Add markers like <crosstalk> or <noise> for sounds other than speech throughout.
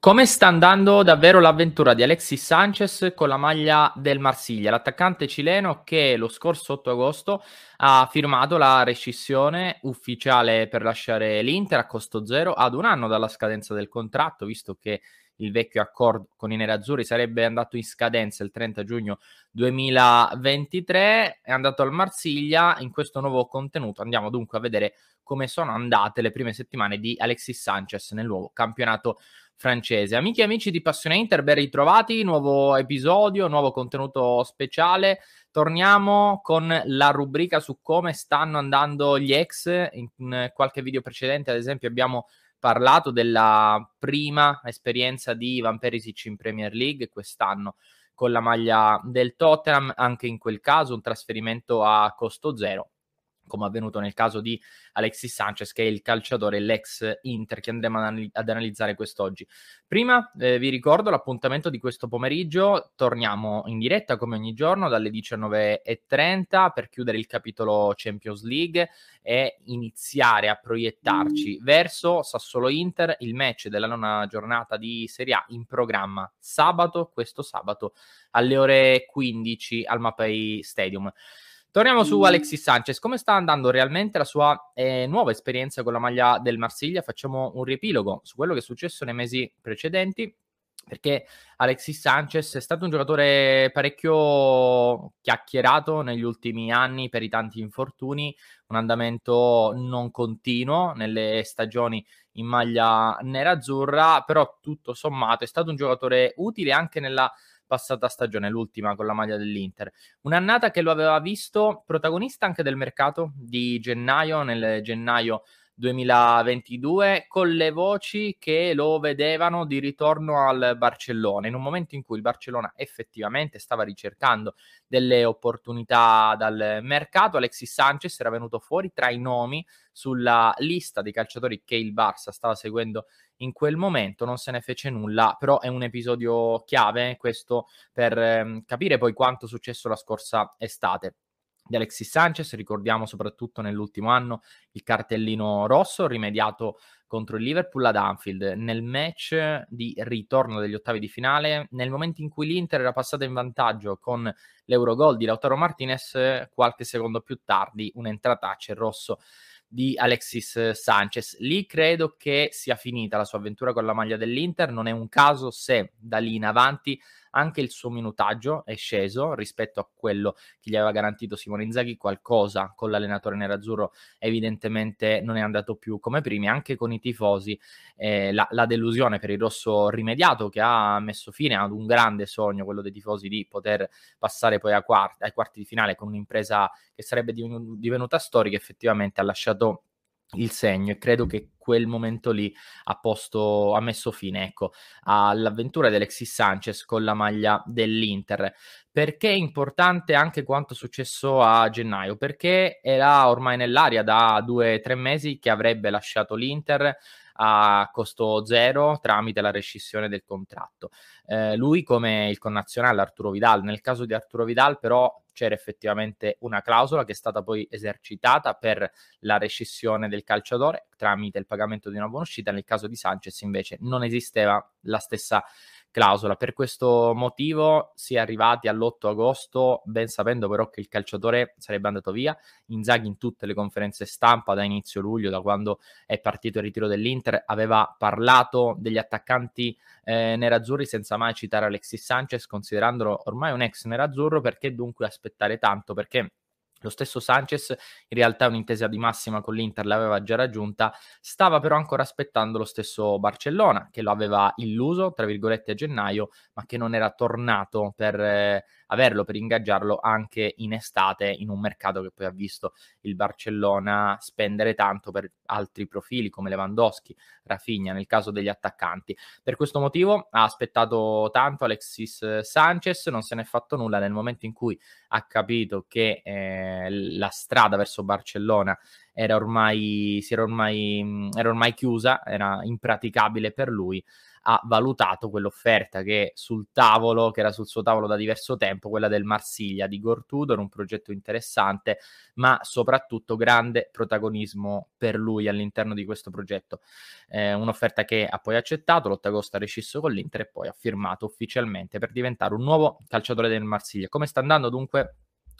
Come sta andando davvero l'avventura di Alexis Sanchez con la maglia del Marsiglia, l'attaccante cileno che lo scorso 8 agosto ha firmato la rescissione ufficiale per lasciare l'Inter a costo zero ad un anno dalla scadenza del contratto, visto che il vecchio accordo con i nerazzurri sarebbe andato in scadenza il 30 giugno 2023, è andato al Marsiglia in questo nuovo contenuto. Andiamo dunque a vedere come sono andate le prime settimane di Alexis Sanchez nel nuovo campionato francese. Amici e amici di Passione Inter, ben ritrovati, nuovo episodio, nuovo contenuto speciale. Torniamo con la rubrica su come stanno andando gli ex. In qualche video precedente, ad esempio, abbiamo parlato della prima esperienza di Ivan Perisic in Premier League quest'anno con la maglia del Tottenham, anche in quel caso un trasferimento a costo zero come avvenuto nel caso di Alexis Sanchez, che è il calciatore, l'ex Inter, che andremo ad analizzare quest'oggi. Prima eh, vi ricordo l'appuntamento di questo pomeriggio, torniamo in diretta come ogni giorno dalle 19.30 per chiudere il capitolo Champions League e iniziare a proiettarci verso Sassolo Inter, il match della nona giornata di Serie A in programma sabato, questo sabato alle ore 15 al Mapei Stadium. Torniamo su Alexis Sanchez, come sta andando realmente la sua eh, nuova esperienza con la maglia del Marsiglia? Facciamo un riepilogo su quello che è successo nei mesi precedenti, perché Alexis Sanchez è stato un giocatore parecchio chiacchierato negli ultimi anni per i tanti infortuni, un andamento non continuo nelle stagioni in maglia nerazzurra, però tutto sommato è stato un giocatore utile anche nella passata stagione, l'ultima con la maglia dell'Inter. Un'annata che lo aveva visto protagonista anche del mercato di gennaio, nel gennaio 2022 con le voci che lo vedevano di ritorno al Barcellona in un momento in cui il Barcellona effettivamente stava ricercando delle opportunità dal mercato. Alexis Sanchez era venuto fuori tra i nomi sulla lista dei calciatori che il Barça stava seguendo in quel momento non se ne fece nulla, però è un episodio chiave questo per ehm, capire poi quanto è successo la scorsa estate di Alexis Sanchez, ricordiamo soprattutto nell'ultimo anno il cartellino rosso rimediato contro il Liverpool ad Anfield nel match di ritorno degli ottavi di finale, nel momento in cui l'Inter era passata in vantaggio con l'Eurogol di Lautaro Martinez, qualche secondo più tardi un'entrata a rosso di Alexis Sanchez. Lì credo che sia finita la sua avventura con la maglia dell'Inter, non è un caso se da lì in avanti anche il suo minutaggio è sceso rispetto a quello che gli aveva garantito Simone Inzaghi, qualcosa con l'allenatore nerazzurro evidentemente non è andato più come primi, anche con i tifosi eh, la, la, delusione per il rosso rimediato che ha messo fine ad un grande sogno, quello dei tifosi di poter passare poi quarti, ai quarti di finale con un'impresa che sarebbe divenuta storica, effettivamente ha lasciato il segno e credo che quel momento lì ha, posto, ha messo fine ecco, all'avventura di Alexis Sanchez con la maglia dell'Inter. Perché è importante anche quanto successo a gennaio? Perché era ormai nell'aria da due o tre mesi che avrebbe lasciato l'Inter a costo zero tramite la rescissione del contratto. Eh, lui come il connazionale Arturo Vidal, nel caso di Arturo Vidal però c'era effettivamente una clausola che è stata poi esercitata per la rescissione del calciatore tramite il pagamento di una buona uscita, nel caso di Sanchez invece non esisteva la stessa clausola. Per questo motivo si è arrivati all'8 agosto, ben sapendo però che il calciatore sarebbe andato via. Inzaghi in tutte le conferenze stampa da inizio luglio, da quando è partito il ritiro dell'Inter, aveva parlato degli attaccanti eh, nerazzurri senza mai citare Alexis Sanchez, considerandolo ormai un ex nerazzurro. Perché dunque aspettare tanto? Perché Lo stesso Sanchez, in realtà un'intesa di massima con l'Inter l'aveva già raggiunta, stava però ancora aspettando lo stesso Barcellona, che lo aveva illuso, tra virgolette, a gennaio, ma che non era tornato per eh, averlo, per ingaggiarlo anche in estate, in un mercato che poi ha visto il Barcellona spendere tanto per altri profili come Lewandowski, Rafinha, nel caso degli attaccanti. Per questo motivo ha aspettato tanto Alexis Sanchez, non se n'è fatto nulla nel momento in cui ha capito che eh, la strada verso Barcellona era ormai, era ormai, era ormai chiusa, era impraticabile per lui ha valutato quell'offerta che sul tavolo, che era sul suo tavolo da diverso tempo, quella del Marsiglia di Gortudor, un progetto interessante, ma soprattutto grande protagonismo per lui all'interno di questo progetto. Eh, un'offerta che ha poi accettato, l'8 agosto ha rescisso con l'Inter e poi ha firmato ufficialmente per diventare un nuovo calciatore del Marsiglia. Come sta andando dunque?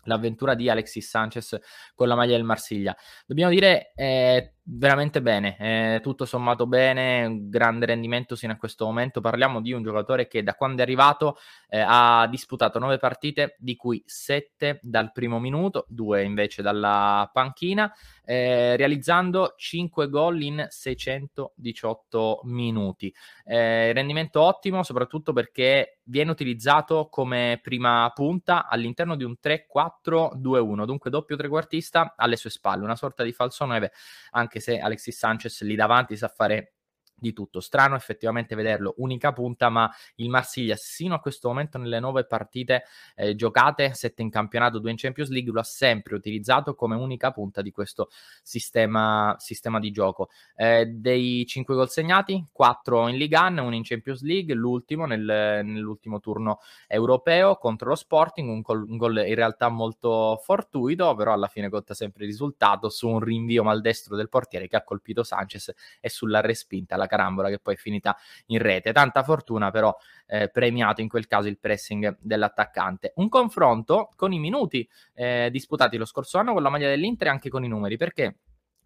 l'avventura di Alexis Sanchez con la maglia del Marsiglia. Dobbiamo dire eh, veramente bene, eh, tutto sommato bene, grande rendimento sino a questo momento. Parliamo di un giocatore che da quando è arrivato eh, ha disputato nove partite, di cui sette dal primo minuto, due invece dalla panchina, eh, realizzando 5 gol in 618 minuti. Eh, rendimento ottimo, soprattutto perché viene utilizzato come prima punta all'interno di un 3-4-2-1, dunque doppio trequartista alle sue spalle, una sorta di falso 9 anche anche se Alexis Sanchez lì davanti sa fare di tutto. Strano effettivamente vederlo unica punta, ma il Marsiglia sino a questo momento nelle nove partite eh, giocate, sette in campionato, due in Champions League, lo ha sempre utilizzato come unica punta di questo sistema, sistema di gioco. Eh, dei cinque gol segnati, quattro in Liga 1, uno in Champions League, l'ultimo nel, nell'ultimo turno europeo contro lo Sporting, un gol, un gol in realtà molto fortuito, però alla fine conta sempre il risultato su un rinvio maldestro del portiere che ha colpito Sanchez e sulla respinta la carambola che poi è finita in rete. Tanta fortuna però eh, premiato in quel caso il pressing dell'attaccante. Un confronto con i minuti eh, disputati lo scorso anno con la maglia dell'Inter e anche con i numeri, perché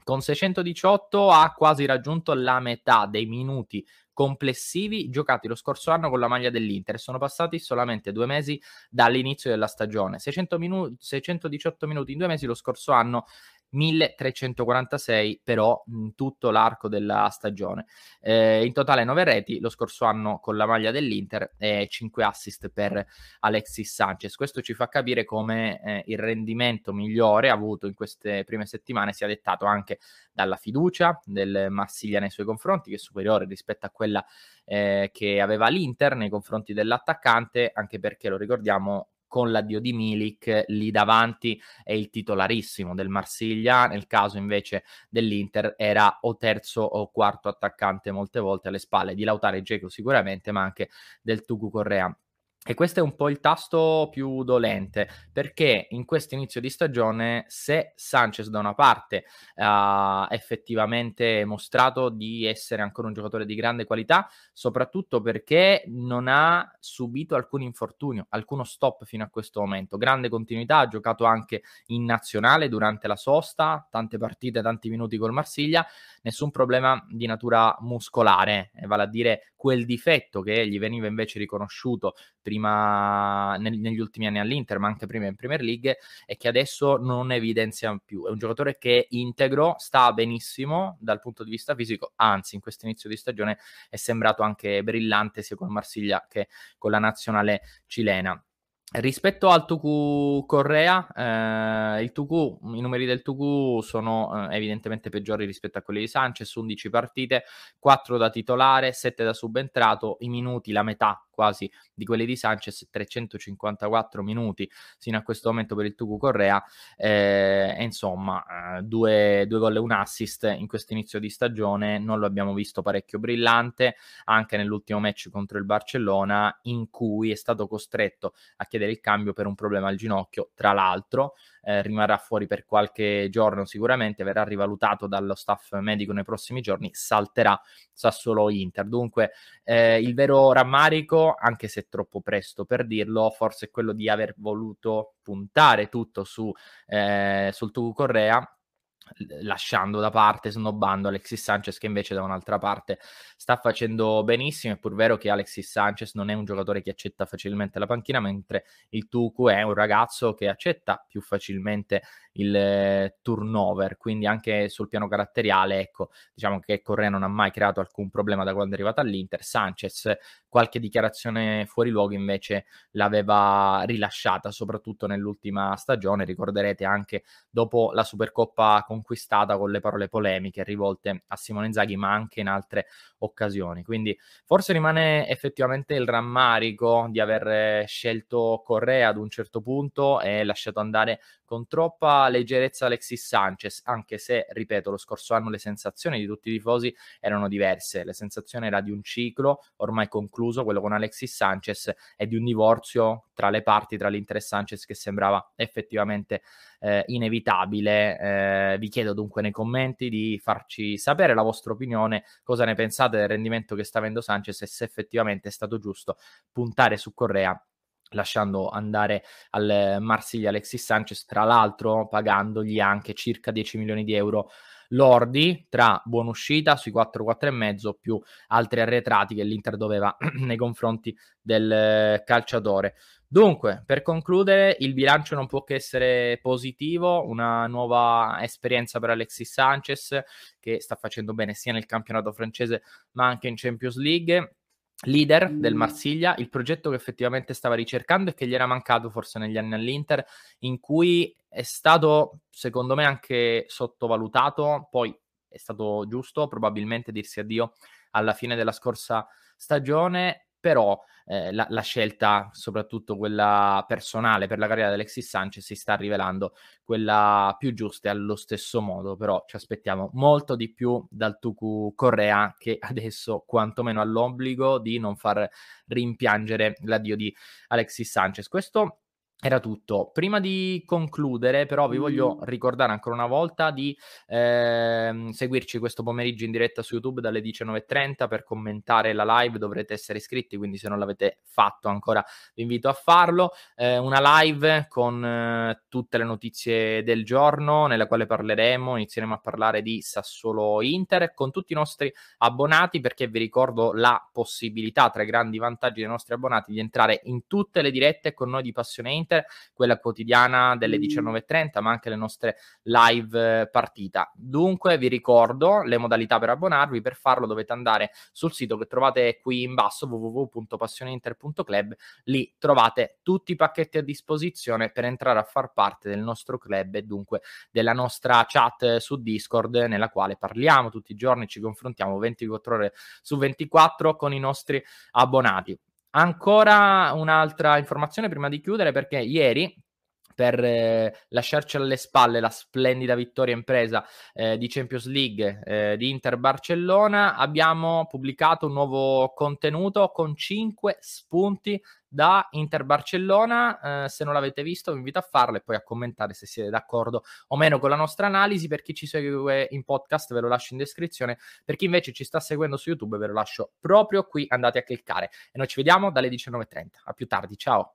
con 618 ha quasi raggiunto la metà dei minuti complessivi giocati lo scorso anno con la maglia dell'Inter. Sono passati solamente due mesi dall'inizio della stagione. 600 minu- 618 minuti in due mesi lo scorso anno 1346 però in tutto l'arco della stagione. Eh, in totale 9 reti lo scorso anno con la maglia dell'Inter e 5 assist per Alexis Sanchez. Questo ci fa capire come eh, il rendimento migliore avuto in queste prime settimane sia dettato anche dalla fiducia del Marsiglia nei suoi confronti, che è superiore rispetto a quella eh, che aveva l'Inter nei confronti dell'attaccante, anche perché lo ricordiamo con l'addio di Milik lì davanti è il titolarissimo del Marsiglia, nel caso invece dell'Inter era o terzo o quarto attaccante molte volte alle spalle di Lautaro e Geco sicuramente, ma anche del Tugu Correa. E questo è un po' il tasto più dolente, perché in questo inizio di stagione, se Sanchez da una parte ha effettivamente mostrato di essere ancora un giocatore di grande qualità, soprattutto perché non ha subito alcun infortunio, alcuno stop fino a questo momento, grande continuità, ha giocato anche in nazionale durante la sosta, tante partite, tanti minuti col Marsiglia, nessun problema di natura muscolare, vale a dire quel difetto che gli veniva invece riconosciuto prima nel, negli ultimi anni all'Inter, ma anche prima in Premier League, e che adesso non evidenzia più. È un giocatore che integro, sta benissimo dal punto di vista fisico, anzi in questo inizio di stagione è sembrato anche brillante sia con Marsiglia che con la nazionale cilena. Rispetto al Tucu Correa, eh, Tucu, i numeri del Tucu sono eh, evidentemente peggiori rispetto a quelli di Sanchez, 11 partite, 4 da titolare, 7 da subentrato, i minuti la metà quasi di quelli di Sanchez, 354 minuti fino a questo momento per il Tucu Correa, eh, e insomma eh, due, due gol e un assist in questo inizio di stagione, non lo abbiamo visto parecchio brillante, anche nell'ultimo match contro il Barcellona in cui è stato costretto a chiedere il cambio per un problema al ginocchio, tra l'altro eh, rimarrà fuori per qualche giorno sicuramente, verrà rivalutato dallo staff medico nei prossimi giorni, salterà Sassuolo Inter. Dunque eh, il vero rammarico, anche se è troppo presto per dirlo, forse è quello di aver voluto puntare tutto su, eh, sul Tugu Correa lasciando da parte, snobbando Alexis Sanchez che invece da un'altra parte sta facendo benissimo. È pur vero che Alexis Sanchez non è un giocatore che accetta facilmente la panchina, mentre il Tuku è un ragazzo che accetta più facilmente il eh, turnover, quindi anche sul piano caratteriale, ecco, diciamo che Correa non ha mai creato alcun problema da quando è arrivato all'Inter. Sanchez qualche dichiarazione fuori luogo invece l'aveva rilasciata, soprattutto nell'ultima stagione. Ricorderete anche dopo la Supercoppa conquistata con le parole polemiche rivolte a Simone Inzaghi, ma anche in altre occasioni. Quindi forse rimane effettivamente il rammarico di aver scelto Correa ad un certo punto e lasciato andare con troppa leggerezza Alexis Sanchez, anche se, ripeto, lo scorso anno le sensazioni di tutti i tifosi erano diverse. Le sensazioni era di un ciclo ormai concluso, quello con Alexis Sanchez, e di un divorzio tra le parti, tra l'Inter e Sanchez, che sembrava effettivamente eh, inevitabile. Eh, vi chiedo dunque nei commenti di farci sapere la vostra opinione, cosa ne pensate del rendimento che sta avendo Sanchez e se effettivamente è stato giusto puntare su Correa lasciando andare al Marsiglia Alexis Sanchez, tra l'altro pagandogli anche circa 10 milioni di euro lordi tra buona uscita sui 4 4,5 più altri arretrati che l'Inter doveva <clears throat> nei confronti del calciatore. Dunque, per concludere, il bilancio non può che essere positivo, una nuova esperienza per Alexis Sanchez che sta facendo bene sia nel campionato francese ma anche in Champions League leader del Marsiglia, il progetto che effettivamente stava ricercando e che gli era mancato forse negli anni all'Inter, in cui è stato secondo me anche sottovalutato, poi è stato giusto probabilmente dirsi addio alla fine della scorsa stagione, però eh, la, la, scelta, soprattutto quella personale per la carriera di Alexis Sanchez, si sta rivelando quella più giusta e allo stesso modo, però ci aspettiamo molto di più dal Tuku Correa che adesso quantomeno ha l'obbligo di non far rimpiangere l'addio di Alexis Sanchez. Questo era tutto. Prima di concludere, però, vi voglio ricordare ancora una volta di eh, seguirci questo pomeriggio in diretta su YouTube dalle 19.30 per commentare la live. Dovrete essere iscritti, quindi se non l'avete fatto ancora vi invito a farlo. Eh, una live con eh, tutte le notizie del giorno, nella quale parleremo, inizieremo a parlare di Sassuolo Inter con tutti i nostri abbonati, perché vi ricordo la possibilità, tra i grandi vantaggi dei nostri abbonati, di entrare in tutte le dirette con noi di Passione Inter Inter, quella quotidiana delle 19.30, ma anche le nostre live partita. Dunque vi ricordo le modalità per abbonarvi, per farlo dovete andare sul sito che trovate qui in basso www.passioneinter.club, lì trovate tutti i pacchetti a disposizione per entrare a far parte del nostro club e dunque della nostra chat su Discord nella quale parliamo tutti i giorni, ci confrontiamo 24 ore su 24 con i nostri abbonati. Ancora un'altra informazione prima di chiudere, perché ieri per eh, lasciarci alle spalle la splendida vittoria impresa eh, di Champions League eh, di Inter Barcellona, abbiamo pubblicato un nuovo contenuto con 5 spunti da Inter Barcellona. Eh, se non l'avete visto, vi invito a farlo e poi a commentare se siete d'accordo o meno con la nostra analisi. Per chi ci segue in podcast, ve lo lascio in descrizione. Per chi invece ci sta seguendo su YouTube, ve lo lascio proprio qui. Andate a cliccare. E noi ci vediamo dalle 19.30. A più tardi, ciao.